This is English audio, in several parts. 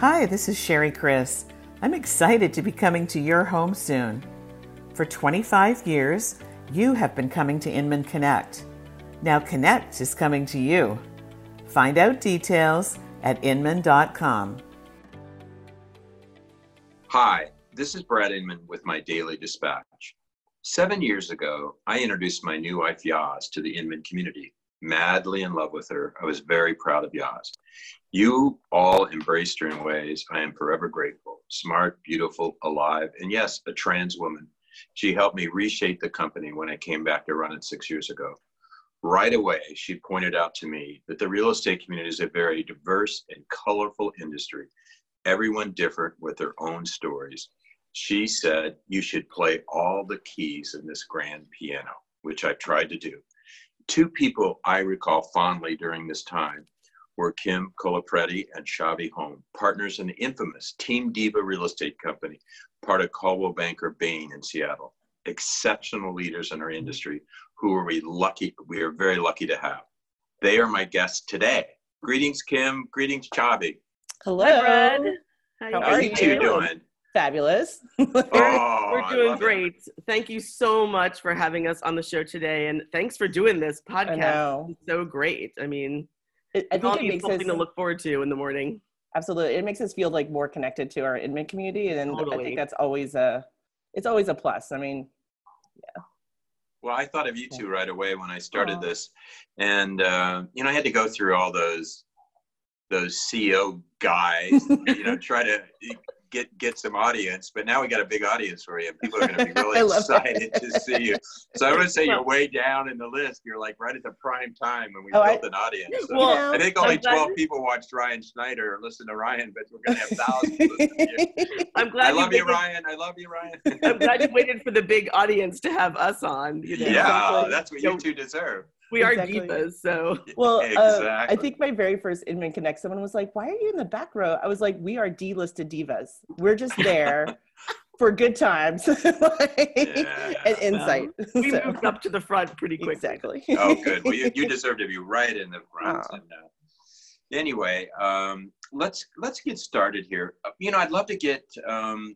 Hi, this is Sherry Chris. I'm excited to be coming to your home soon. For 25 years, you have been coming to Inman Connect. Now Connect is coming to you. Find out details at inman.com. Hi, this is Brad Inman with my Daily Dispatch. Seven years ago, I introduced my new wife Yaz to the Inman community. Madly in love with her, I was very proud of Yaz. You all embraced her in ways I am forever grateful. Smart, beautiful, alive, and yes, a trans woman. She helped me reshape the company when I came back to run it six years ago. Right away, she pointed out to me that the real estate community is a very diverse and colorful industry, everyone different with their own stories. She said, You should play all the keys in this grand piano, which I tried to do. Two people I recall fondly during this time were Kim Colapreti and Chavi Home, partners in the infamous Team Diva real estate company, part of Coldwell Banker Bain in Seattle. Exceptional leaders in our industry who are we lucky, we are very lucky to have. They are my guests today. Greetings, Kim. Greetings, Chavi. Hello. Hi, Brad. How, How How are you two doing? Fabulous. Oh, We're doing love it. great. Thank you so much for having us on the show today, and thanks for doing this I podcast. know. It's so great. I mean, It, I think it need makes us something to look forward to in the morning. absolutely. It makes us feel like more connected to our Inman community, and I think that's always a, it's always a plus. I mean, yeah. Well, I thought of you two right away when I started Aw. this, and uh, you know, I had to go through all those those CEO guys, you know, try to get get some audience. But now we got a big audience for you, people are going to be really excited that. to see you. So I would say you're way down in the list. You're like right at the prime time when we Oh, I- built an audience. So Well, I think only I'm glad- 12 people watched Ryan Schneider or listen to Ryan, but we're going to have thousands to you. I'm I glad love you, Ryan. I love you, Ryan. I'm glad you waited for the big audience to have us on. You know, yeah, that's what you two deserve. We are divas, so well, uh, I think my very first Inman Connect, someone was like, "Why are you in the back row?" I was like, "We are D-listed divas. We're just there for good times like, and insight." we So, moved up to the front pretty quickly. exactly. oh, good. Well, you, you deserve to be right in the front. Aw. And, uh, anyway, um, let's let's get started here. Uh, You know, I'd love to get um,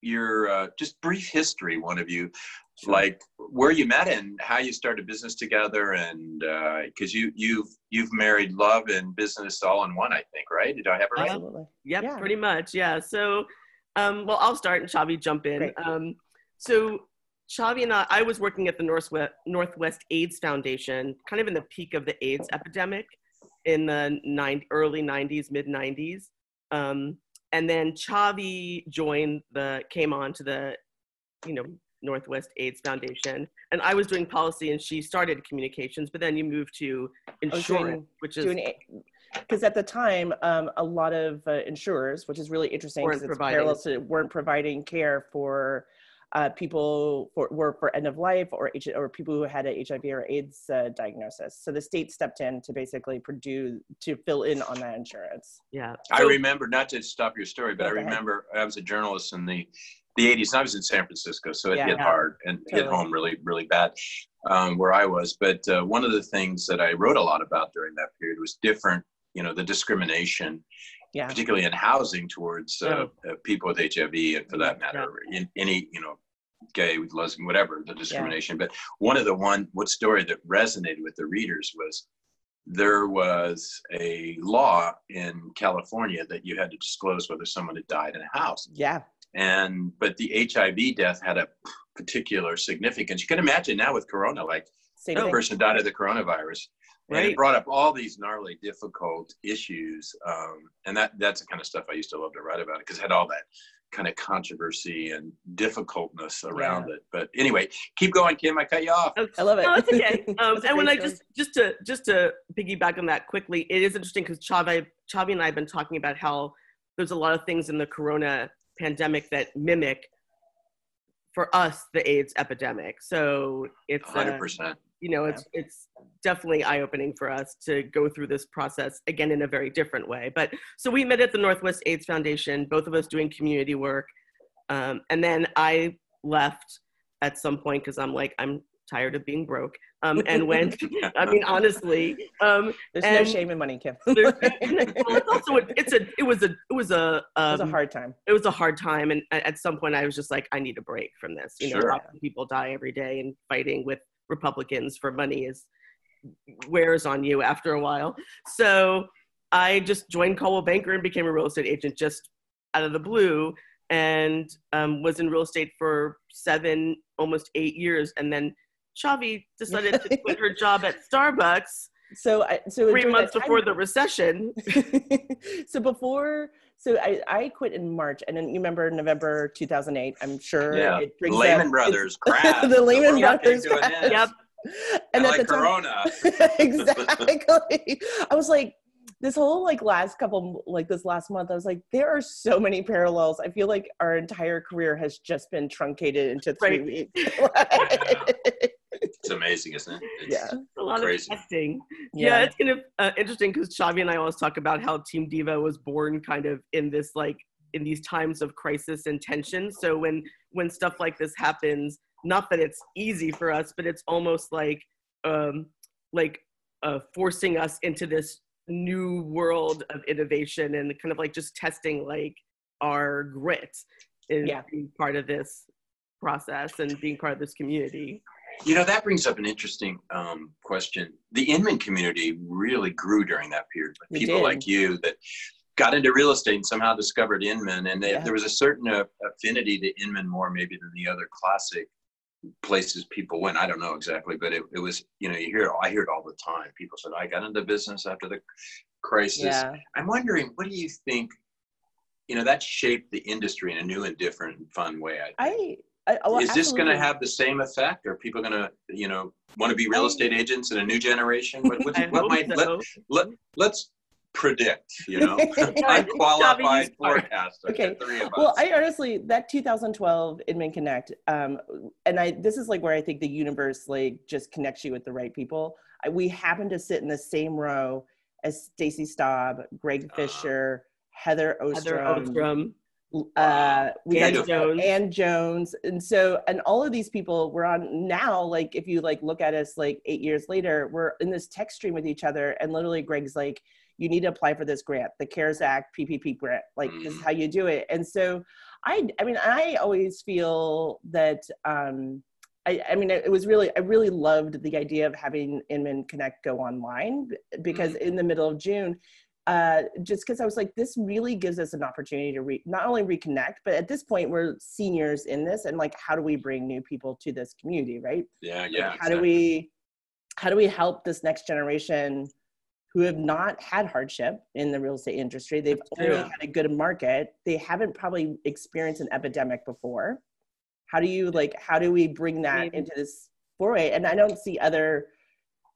your uh, just brief history, one of you, like where you met and how you started business together, and because you you've you've married love and business all in one, I think, right? Did I have it right? Absolutely. Yep, Yeah. pretty much. Yeah. So, um, well, I'll start and Chavi jump in. Um, so, Chavi and I, I was working at the Northwest, Northwest AIDS Foundation, kind of in the peak of the AIDS epidemic in the nine, early 90s, mid 90s. Um, and then Chavi joined the, came on to the, you know, Northwest AIDS Foundation. And I was doing policy and she started communications, but then you moved to insurance, doing- which is because at the time um, a lot of uh, insurers which is really interesting Weren't because it's providing. parallel to weren't providing care for uh, people for were for end of life or H- or people who had a hiv or aids uh, diagnosis so the state stepped in to basically produce to fill in on that insurance yeah. I remember not to stop your story, but I remember I was a journalist in the the 80s. And I was in San Francisco, so it Yeah. hit hard and hit home really, really bad um, where I was. But uh, one of the things that I wrote a lot about during that period was different, you know, the discrimination, yeah particularly in housing towards uh, uh, people with HIV, and for that matter, in any, you know, gay, lesbian, whatever the discrimination. But one of the one, what story that resonated with the readers was there was a law in California that you had to disclose whether someone had died in a house. yeah And but the HIV death had a particular significance. You can imagine now with Corona, like same a thing person died of the coronavirus. And it brought up all these gnarly, difficult issues. Um, and that that's the kind of stuff I used to love to write about because it had all that kind of controversy and difficultness around it. But anyway, keep going, Kim. I cut you off. Okay. i love it No, it's okay. Um, and when I great just just to just to piggyback on that quickly, it is interesting because Chavi, Chavi and I have been talking about how there's a lot of things in the Corona pandemic that mimic, for us, the AIDS epidemic. So it's uh, Hundred percent. you know it's it's definitely eye opening for us to go through this process again in a very different way. But so we met at the Northwest AIDS Foundation, both of us doing community work, um, and then I left at some point because I'm like I'm tired of being broke. Um, and went. I mean, honestly, um, There's no shame in money, Kim. well, it's also a, it's a it was a it was a um, was a hard time. it was a hard time and at some point i was just like i need a break from this you know Sure. watching people die every day and fighting with republicans for money is wears on you after a while so i just joined Coldwell Banker and became a real estate agent just out of the blue and um, was in real estate for seven almost eight years and then Chavi decided to quit her job at Starbucks So, I, so three months that time- before the recession. so before, so I, I quit in March, and then you remember November 2008. I'm sure Yeah. it brings Lehman up- Brothers crash. the Lehman world Brothers to crash. Yep. And like at the time, Corona. exactly. I was like, this whole like last couple, like this last month, I was like, there are so many parallels. I feel like our entire career has just been truncated into three Right. weeks. It's amazing, isn't it? It's, yeah. a lot Crazy. of testing. Yeah, it's kind of uh, interesting because Chavi and I always talk about how Team Diva was born kind of in this like in these times of crisis and tension. So when when stuff like this happens, not that it's easy for us, but it's almost like um, like uh, forcing us into this new world of innovation and kind of like just testing like our grit in Yeah. being part of this process and being part of this community. You know, that brings up an interesting um, question. The Inman community really grew during that period. It People did. like you that got into real estate and somehow discovered Inman, and they, Yeah. there was a certain uh, affinity to Inman more maybe than the other classic places people went. I don't know exactly, but it, it was, you know, you hear, I hear it all the time. People said, I got into business after the crisis. Yeah. I'm wondering, what do you think? You know, that shaped the industry in a new and different and fun way. I think. I, I oh, is this going to have the same effect? Are people going to, you know, want to be real estate agents in a new generation? What, what, what might so. let, let let's predict? You know, I think unqualified Chavi's part. forecaster. Okay. The three of us. well i honestly that 2012 inman connect um and i this is like where i think the universe like just connects you with the right people I, we happen to sit in the same row as stacy staub greg Ah. fisher heather Heather ostrom, Ostrom. Uh we Ann got Jones. Ann Jones. And so and all of these people we're on now, like if you like look at us like eight years later, we're in this text stream with each other and literally Greg's like, you need to apply for this grant, the CARES Act PPP grant. Like this is Mm. how you do it. And so I I mean I always feel that um I, I mean, it was really, I really loved the idea of having Inman Connect go online because in the middle of June, uh, just because I was like, this really gives us an opportunity to re- not only reconnect, but at this point we're seniors in this, and like, how do we bring new people to this community, right? yeah, Like, yeah. how do we, how do we help this next generation who have not had hardship in the real estate industry? They've only Yeah. had a good market. They haven't probably experienced an epidemic before. How do you like? How do we bring that into this foray? And I don't see other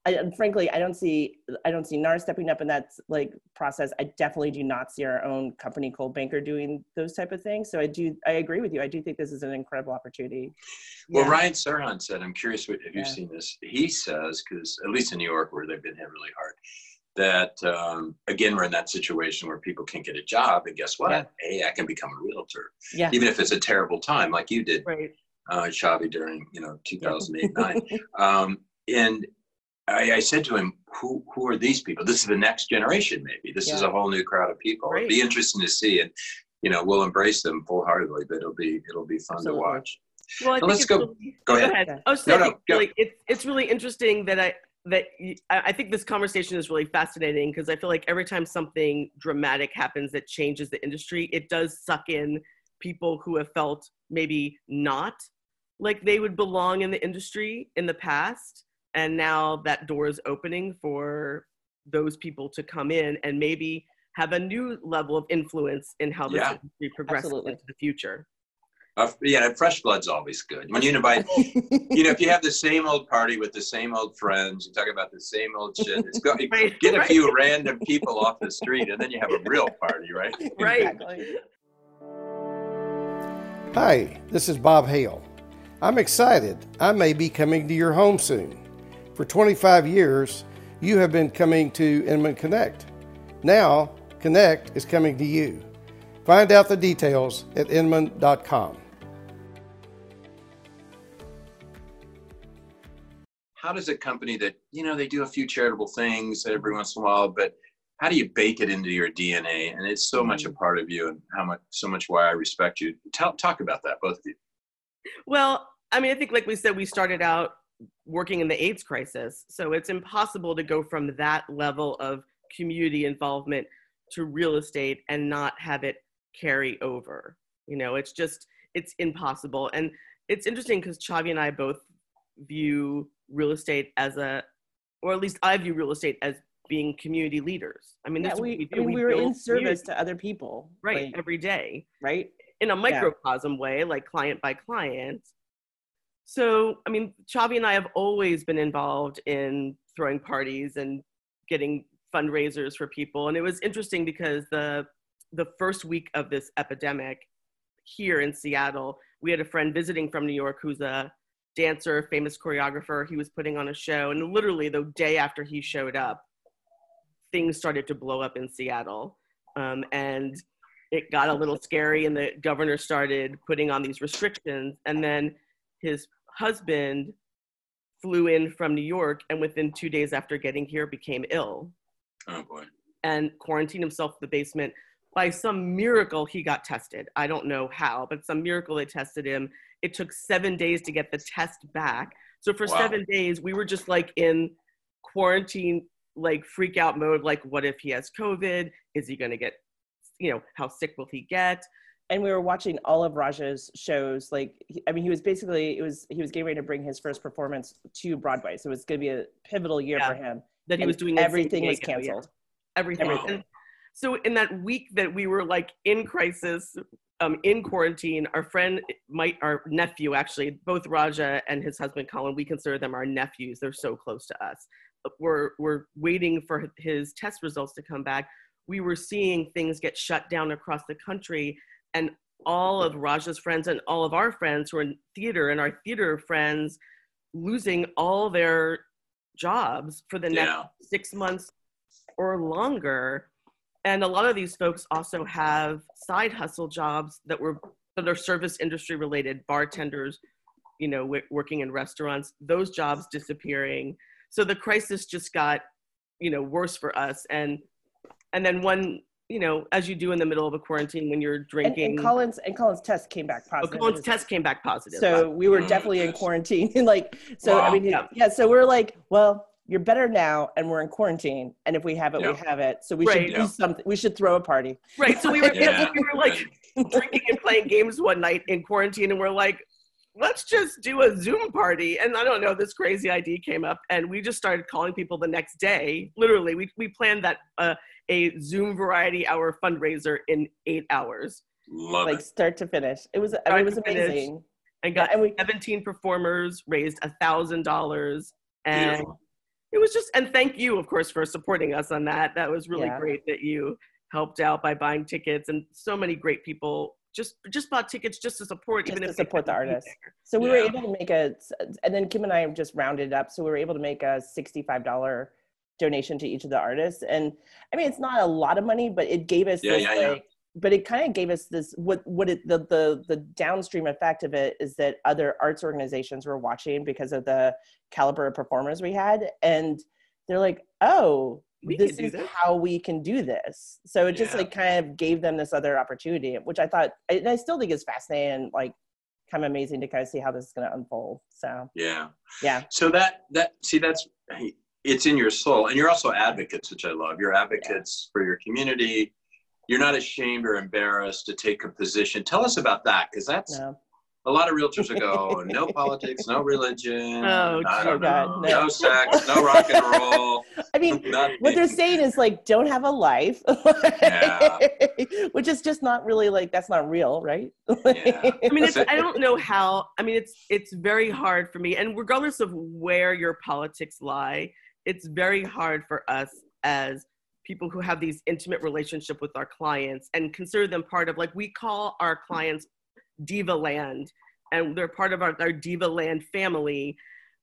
I, and frankly, I don't see I don't see NAR stepping up in that like process. I definitely do not see our own company, Cold Banker, doing those type of things. So I do I agree with you. I do think this is an incredible opportunity. Well, Yeah. Ryan Serhant said, I'm curious what, if you've seen this. He says, because at least in New York, where they've been hit really hard, that um, again, we're in that situation where people can't get a job. And guess what? Yeah. Hey, I can become a realtor, Yeah. even if it's a terrible time, like you did, Right. uh, Chavi, during you know 2008 9. Um, and I, I said to him, who, who are these people? This is the next generation, maybe. This is a whole new crowd of people. It'll be interesting to see. And, you know, we'll embrace them full heartedly, but it'll be, it'll be fun Absolutely. to watch. Well, I Now think let's go- Really, go ahead. Yeah. Oh, I was No, saying, no, go. like it's it's really interesting that I that y- I I think this conversation is really fascinating because I feel like every time something dramatic happens that changes the industry, it does suck in people who have felt maybe not like they would belong in the industry in the past, and now that door is opening for those people to come in and maybe have a new level of influence in how this Yeah. industry progresses Absolutely. into the future. Uh, yeah, fresh blood's always good. When you invite, you know, if you have the same old party with the same old friends, you talk about the same old shit. It's go, Right, get a few random people off the street, and then you have a real party, right? Right. Exactly. Hi, this is Bob Hale. I'm excited. I may be coming to your home soon. For 25 years, you have been coming to Inman Connect. Now, Connect is coming to you. Find out the details at inman.com. how does a company that you know they do a few charitable things every once in a while, but how do you bake it into your DNA? And it's so much a Mm-hmm. part of you, and how much so much why I respect you. Tell talk about that, both of you. Well, I mean, I think, like we said, we started out working in the AIDS crisis. So it's impossible to go from that level of community involvement to real estate and not have it carry over. You know, it's just, it's impossible. And it's interesting because Chavi and I both view real estate as a, or at least I view real estate as being community leaders. I mean, Yeah, that's what we, we I mean, We we were in service to other people. right like, every day right. in a microcosm way, like client by client. So, I mean, Chavi and I have always been involved in throwing parties and getting fundraisers for people. And it was interesting because the the first week of this epidemic here in Seattle, we had a friend visiting from New York who's a dancer, famous choreographer. He was putting on a show, and literally the day after he showed up, things started to blow up in Seattle. Um, and it got a little scary and the governor started putting on these restrictions and then his husband flew in from new york and within two days after getting here became ill. Oh boy. and quarantined himself in the basement. By some miracle he got tested. I don't know how but some miracle they tested him. It took seven days to get the test back. So for Wow. seven days we were just like in quarantine like freak out mode like what if he has covid? Is he going to get you know how sick will he get and we were watching all of Raja's shows. Like, he- I mean, he was basically it was he was getting ready to bring his first performance to Broadway, so it was going to be a pivotal year Yeah. for him. that he was doing everything was yeah. canceled. everything. Wow. And so in that week that we were like in crisis, um, in quarantine, our friend, might our nephew actually, both Raja and his husband Colin, we consider them our nephews. They're so close to us. We're we're waiting for his test results to come back. We were seeing things get shut down across the country, and all of Raja's friends and all of our friends who are in theater and our theater friends losing all their jobs for the next Yeah. six months or longer. And a lot of these folks also have side hustle jobs that were that are service industry related, bartenders, you know, w- working in restaurants, those jobs disappearing. So the crisis just got, you know, worse for us. And and then one, you know, as you do in the middle of a quarantine when you're drinking. and Collins and Collins test came back oh, positive. Colin's test came back positive. So we were Oh, definitely in quarantine. like, so I mean, Yeah. yeah. So we're like, well, you're better now, and we're in quarantine. And if we have it, Yeah. we have it. So we Right. should Yeah. do something. We should throw a party. right. So we were, Yeah. we were like drinking and playing games one night in quarantine, and we're like, let's just do a Zoom party. And I don't know, this crazy idea came up, and we just started calling people the next day. Literally, we we planned that uh, a Zoom variety hour fundraiser in eight hours, Love like it. start to finish. It was. I Start mean, it was amazing. and Yeah, got and we 17 performers, raised a thousand dollars, and Beautiful. it was just. And thank you, of course, for supporting us on that. That was really Yeah. great that you helped out by buying tickets, and so many great people just just bought tickets just to support, Just even to if support the couldn't artists. So we were able to make a, and then Kim and I just rounded up. So we were able to make a sixty-five dollar donation to each of the artists. And I mean, it's not a lot of money, but it gave us Yeah, this yeah, yeah. but it kind of gave us this what what it the the the downstream effect of it is that other arts organizations were watching because of the caliber of performers we had, and they're like, oh. We this is this. how we can do this. So it just like kind of gave them this other opportunity, which I thought, and I still think is fascinating. Like kind of amazing to kind of see how this is going to unfold. So Yeah. yeah, So that that see that's it's in your soul, and you're also advocates, which I love. You're advocates for your community. You're not ashamed or embarrassed to take a position. Tell us about that, because that's no, a lot of realtors will go, no politics, no religion, Oh, I don't God, know, no. no sex, no rock and roll. I mean, nothing. what they're saying is like, don't have a life, Yeah. which is just not really like that's not real, right? Yeah. I mean, it's, I don't know how. I mean, it's it's very hard for me, and regardless of where your politics lie, it's very hard for us as people who have these intimate relationship with our clients and consider them part of like we call our clients diva land and they're part of our, our diva land family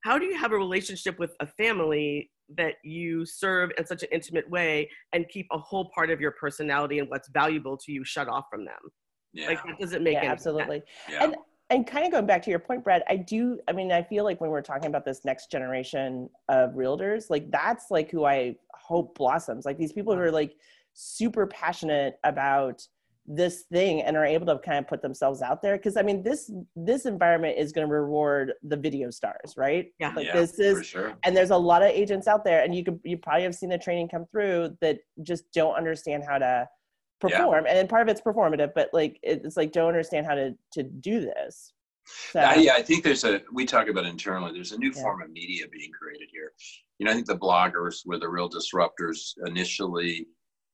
how do you have a relationship with a family that you serve in such an intimate way and keep a whole part of your personality and what's valuable to you shut off from them yeah, like that doesn't make yeah, any sense. absolutely. yeah. and- and kind of going back to your point, Brad, I do. I mean, I feel like when we're talking about this next generation of realtors, like that's like who I hope blossoms. Like these people who are like super passionate about this thing and are able to kind of put themselves out there because i mean this this environment is going to reward the video stars right Yeah. like Yeah, this is for sure. and there's a lot of agents out there and you could you probably have seen the training come through that just don't understand how to Yeah. perform and part of it's performative but like it's like don't understand how to to do this so Uh, yeah, I think there's a, we talk about internally, there's a new Yeah. form of media being created here. You know, I think the bloggers were the real disruptors initially,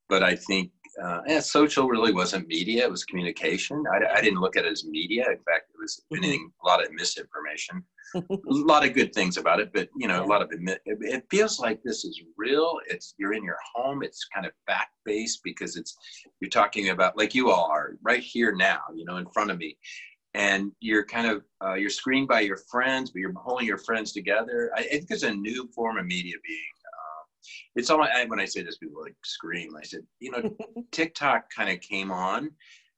but I think uh, yeah, social really wasn't media, it was communication. I, I didn't look at it as media. In fact, it was Mhm. anything, a lot of misinformation, a lot of good things about it, but you know, a lot of it, it, feels like this is real. It's, you're in your home. It's kind of fact based because it's, you're talking about like you all are right here now, you know, in front of me and you're kind of uh, you're screened by your friends, but you're holding your friends together. I, I think there's a new form of media being. It's all I, when I say this, people like scream. I said, you know, TikTok kind of came on,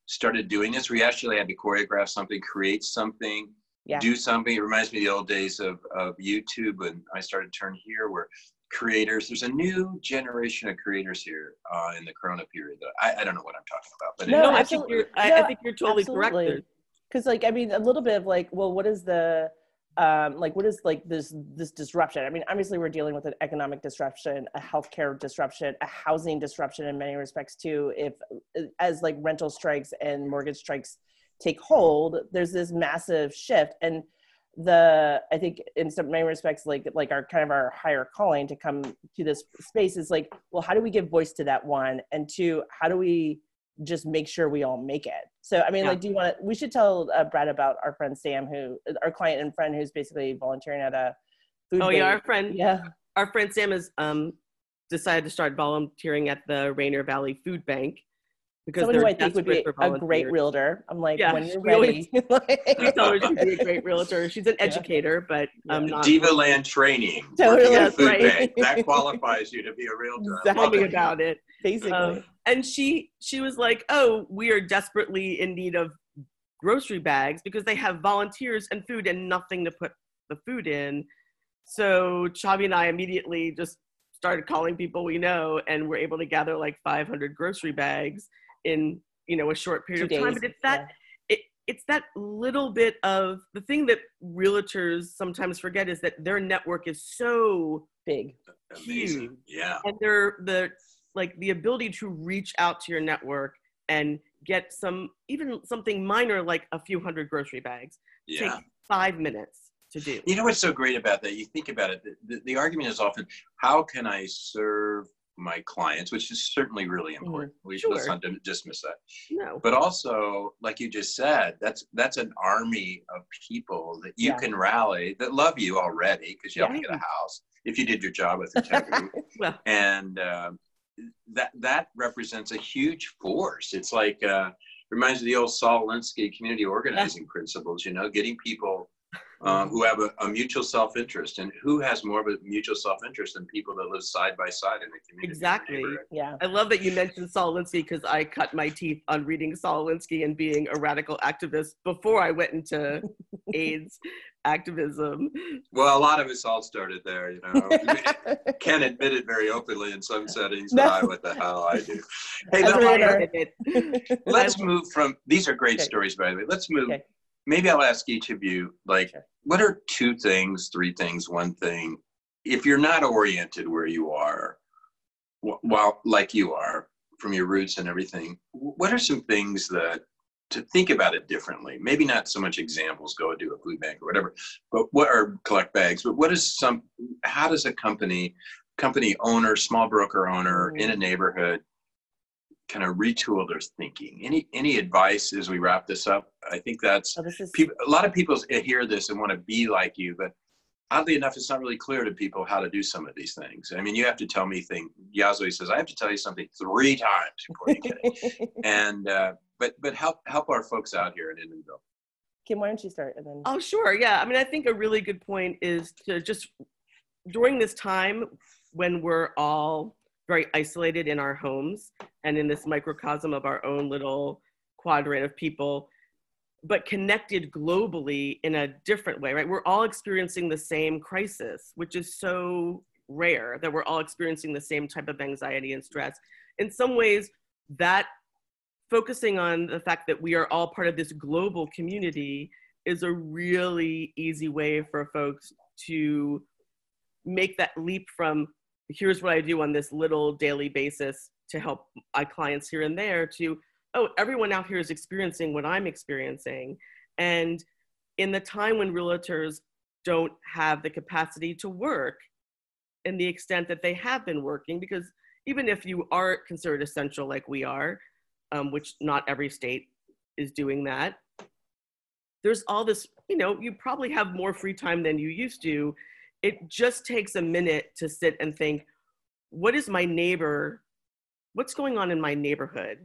started doing this. We actually had to choreograph something, create something, Yeah. do something. It reminds me of the old days of of YouTube, and I started turn here where creators. There's a new generation of creators here uh, in the Corona period. That I, I don't know what I'm talking about, but No, No, anyway. I think you're. I, No, I think you're totally absolutely. correct. because like i mean a little bit of like well what is the um like what is like this this disruption? I mean obviously we're dealing with an economic disruption a healthcare disruption a housing disruption in many respects too. If as like rental strikes and mortgage strikes take hold there's this massive shift. And the i think in some many respects like like our kind of our higher calling to come to this space is like well how do we give voice to that one? And two how do we just make sure we all make it so i mean Yeah. like do you want to we should tell uh, brad about our friend sam who our client and friend who's basically volunteering at a food bank. Oh yeah, our friend, yeah our friend Sam has um decided to start volunteering at the Rainier Valley Food Bank because someone who they're i think would be a great realtor i'm like Yeah, when you're we always- ready We tell her she'd be a great realtor. She's an Yeah. educator, but um, not Diva Land training. Totally. working at a That's food right. bank. That qualifies you to be a realtor. Exactly. tell me it. about it. Basically Um, and she she was like, "Oh, we are desperately in need of grocery bags because they have volunteers and food and nothing to put the food in." So Chavi and I immediately just started calling people we know, and we're able to gather like 500 grocery bags in you know a short period Two of time. days, But it's that it, it's that little bit of the thing that realtors sometimes forget is that their network is so big Amazing. Huge. Yeah. and they're the like the ability to reach out to your network and get some even something minor like a few hundred grocery bags Yeah. take five minutes to do You know what's so great about that? You think about it, the, the, the argument is often, how can I serve my clients, which is certainly really important. We should let's Sure. not dismiss that. no But also, like you just said, that's that's an army of people that you Yeah. can rally that love you already because you have to Yeah. get a house if you did your job with integrity. well and um, that that represents a huge force. It's like uh, reminds me of the old Saul Alinsky community organizing principles. You know, getting people um, who have a, a mutual self-interest, and who has more of a mutual self-interest than people that live side by side in the community. Exactly. yeah i love that you mentioned saul alinsky because i cut my teeth on reading saul alinsky and being a radical activist before i went into aids activism Well, a lot of us all started there. You know, Ken admitted very openly in some settings No. that I what the hell I do. Hey, As let a me- realtor. let's move from these are great Okay. stories by the way let's move Okay. Maybe i'll ask each of you like what are two things three things one thing if you're not oriented where you are wh- while like you are from your roots and everything what are some things that to think about it differently? Maybe not so much examples go do a food bank or whatever but what are collect bags but what is some how does a company company owner small broker owner in a mm. neighborhood kind of retool their thinking any any advice as we wrap this up i think that's oh, is people a lot of people hear this and want to be like you but oddly enough it's not really clear to people how to do some of these things i mean you have to tell me thing yazoi says i have to tell you something three times before you get it and uh, but but help help our folks out here in Inmanville. kim why don't you start and then Oh, sure. Yeah. I mean, I think a really good point is to just during this time when we're all very isolated in our homes and in this microcosm of our own little quadrant of people, but connected globally in a different way, right? We're all experiencing the same crisis, which is so rare that we're all experiencing the same type of anxiety and stress. In some ways, that focusing on the fact that we are all part of this global community is a really easy way for folks to make that leap from here's what I do on this little daily basis to help my clients here and there to oh everyone out here is experiencing what I'm experiencing. And in the time when realtors don't have the capacity to work in the extent that they have been working because even if you are considered essential like we are um, which not every state is doing that there's all this you know you probably have more free time than you used to it just takes a minute to sit and think what is my neighbor what's going on in my neighborhood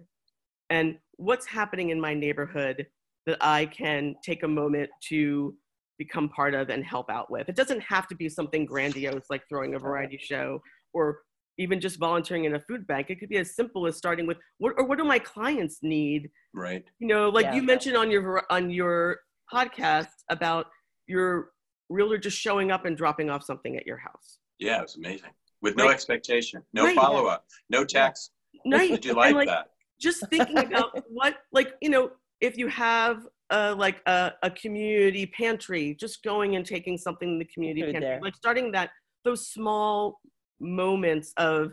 and what's happening in my neighborhood that i can take a moment to become part of and help out with. It doesn't have to be something grandiose like throwing a variety show or even just volunteering in a food bank. It could be as simple as starting with what or what do my clients need? Right. You know, like Yeah. you mentioned on your on your podcast about your realtor just showing up and dropping off something at your house. Yeah, it was amazing. With no Right. expectation, no Right. follow up, no text. Nice. Did you And, like, that? just thinking about what like you know if you have uh, like a, a community pantry just going and taking something in the community Food pantry there. like starting that those small moments of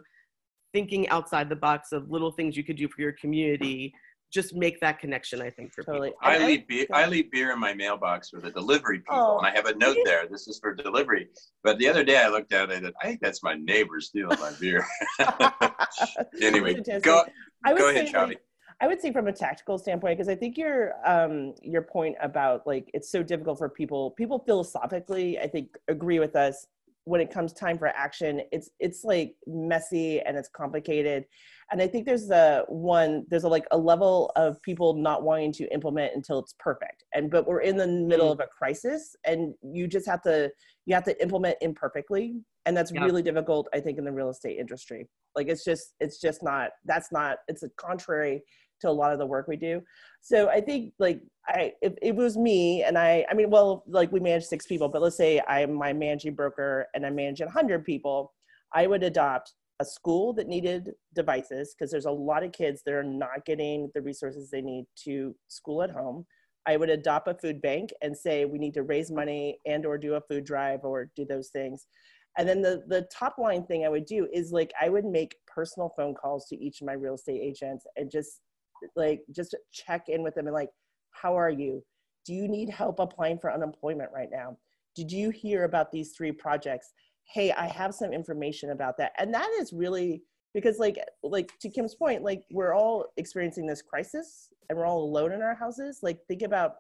thinking outside the box of little things you could do for your community just make that connection i think for Totally. people I And leave beer. I leave beer in my mailbox for the delivery people, Oh. and I have a note there. This is for delivery. But the other day I looked at it. and I thought, I think that's my neighbor stealing my beer. anyway, go I would go ahead, say, Chavi. like, I would say from a tactical standpoint, because I think your um your point about like it's so difficult for people, people philosophically, I think agree with us when it comes time for action. It's it's like messy and it's complicated, and I think there's a one there's a like a level of people not wanting to implement until it's perfect, and but we're in the middle mm. of a crisis, and you just have to you have to implement imperfectly, and that's Yeah. really difficult. I think in the real estate industry like it's just it's just not that's not it's a contrary to a lot of the work we do. So i think like i if it was me and i i mean well like we manage six people but let's say i'm my managing broker and i'm managing 100 people i would adopt a school that needed devices because there's a lot of kids that are not getting the resources they need to school at home. I would adopt a food bank and say we need to raise money and or do a food drive or do those things. And then the the top line thing I would do is like I would make personal phone calls to each of my real estate agents and just like just check in with them and like, how are you? Do you need help applying for unemployment right now? Did you hear about these three projects? Hey, I have some information about that. And that is really because like like to Kim's point, like we're all experiencing this crisis and we're all alone in our houses. Like think about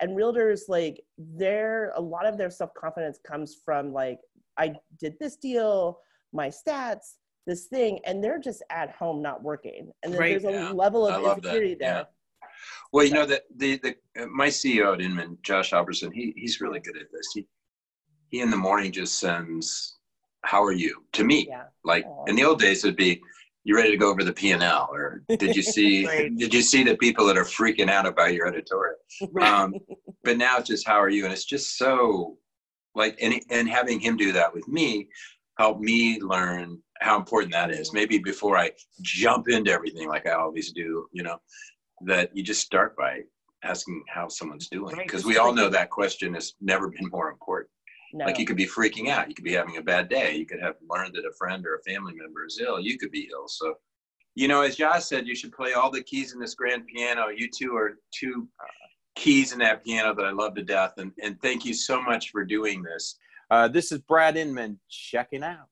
and realtors like their a lot of their self-confidence comes from like I did this deal, my stats, this thing, and they're just at home not working. And then Right. there's a Yeah. level of insecurity there. Yeah. Well, you know that the the uh, my CEO at Inman, Josh Alberson, he he's really good at this. He he in the morning just sends, "How are you?" to me. Yeah. Like Aw. in the old days, it'd be, "You ready to go over the P and L?" or "Did you see Right. Did you see the people that are freaking out about your editorial?" Um, but now it's just, "How are you?" and it's just so like and and having him do that with me helped me learn how important that is. Maybe before I jump into everything like I always do, you know, that you just start by asking how someone's doing because we all know that question has never been more important. no. Like you could be freaking out, you could be having a bad day, you could have learned that a friend or a family member is ill, you could be ill. So, you know, as Josh said, you should play all the keys in this grand piano. You two are two keys in that piano that I love to death, and and thank you so much for doing this. Uh, this is Brad Inman checking out.